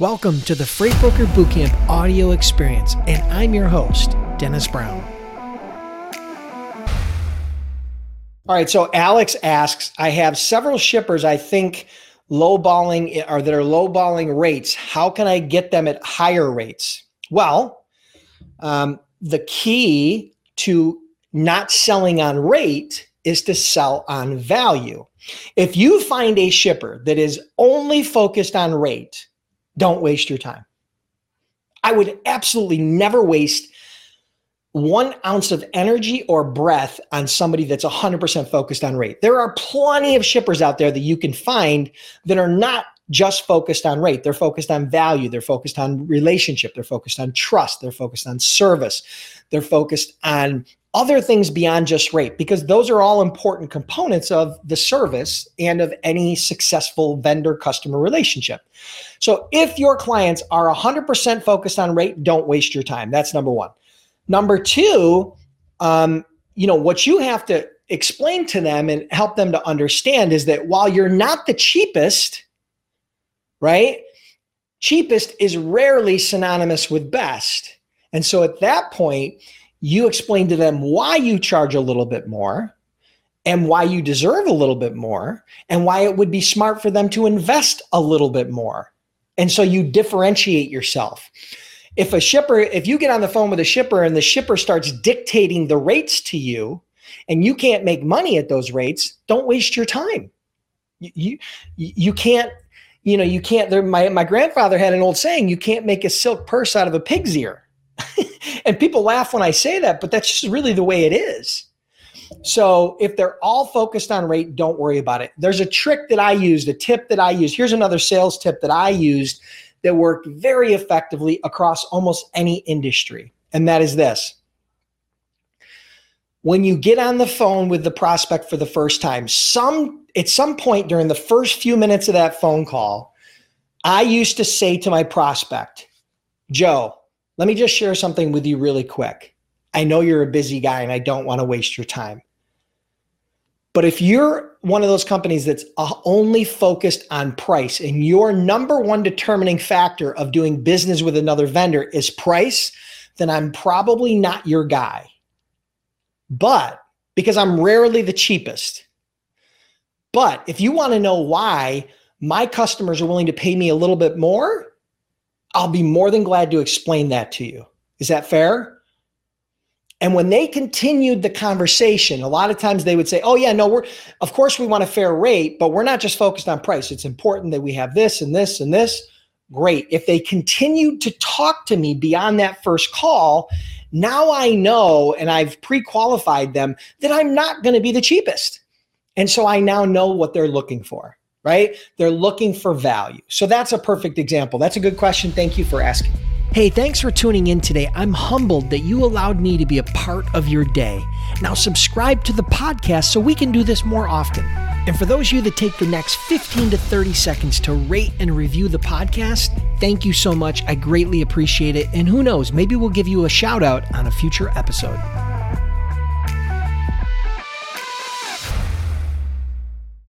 Welcome to the Freight Broker Bootcamp audio experience, and I'm your host, Dennis Brown. All right, so Alex asks I have several shippers I think lowballing or that are lowballing rates. How can I get them at higher rates? Well, um, the key to not selling on rate is to sell on value. If you find a shipper that is only focused on rate, don't waste your time. I would absolutely never waste one ounce of energy or breath on somebody that's 100% focused on rate. There are plenty of shippers out there that you can find that are not just focused on rate. They're focused on value. They're focused on relationship. They're focused on trust. They're focused on service. They're focused on other things beyond just rate because those are all important components of the service and of any successful vendor customer relationship. So if your clients are 100% focused on rate, don't waste your time. That's number one. Number two, um, you know, what you have to explain to them and help them to understand is that while you're not the cheapest, right? Cheapest is rarely synonymous with best. And so at that point, you explain to them why you charge a little bit more and why you deserve a little bit more and why it would be smart for them to invest a little bit more. And so you differentiate yourself. If a shipper, if you get on the phone with a shipper and the shipper starts dictating the rates to you and you can't make money at those rates, don't waste your time. You, you, you can't, you know, you can't, there, my, my grandfather had an old saying, you can't make a silk purse out of a pig's ear. and people laugh when I say that, but that's just really the way it is. So if they're all focused on rate, don't worry about it. There's a trick that I used, a tip that I use. Here's another sales tip that I used that worked very effectively across almost any industry. And that is this. When you get on the phone with the prospect for the first time, some at some point during the first few minutes of that phone call, I used to say to my prospect, Joe, let me just share something with you really quick. I know you're a busy guy and I don't want to waste your time. But if you're one of those companies that's uh, only focused on price and your number one determining factor of doing business with another vendor is price, then I'm probably not your guy. But because I'm rarely the cheapest. But if you want to know why my customers are willing to pay me a little bit more, I'll be more than glad to explain that to you. Is that fair? And when they continued the conversation, a lot of times they would say, Oh, yeah, no, we're, of course, we want a fair rate, but we're not just focused on price. It's important that we have this and this and this. Great. If they continued to talk to me beyond that first call, now I know and I've pre qualified them that I'm not going to be the cheapest. And so I now know what they're looking for right? They're looking for value. So that's a perfect example. That's a good question. Thank you for asking. Hey, thanks for tuning in today. I'm humbled that you allowed me to be a part of your day. Now, subscribe to the podcast so we can do this more often. And for those of you that take the next 15 to 30 seconds to rate and review the podcast, thank you so much. I greatly appreciate it. And who knows, maybe we'll give you a shout out on a future episode.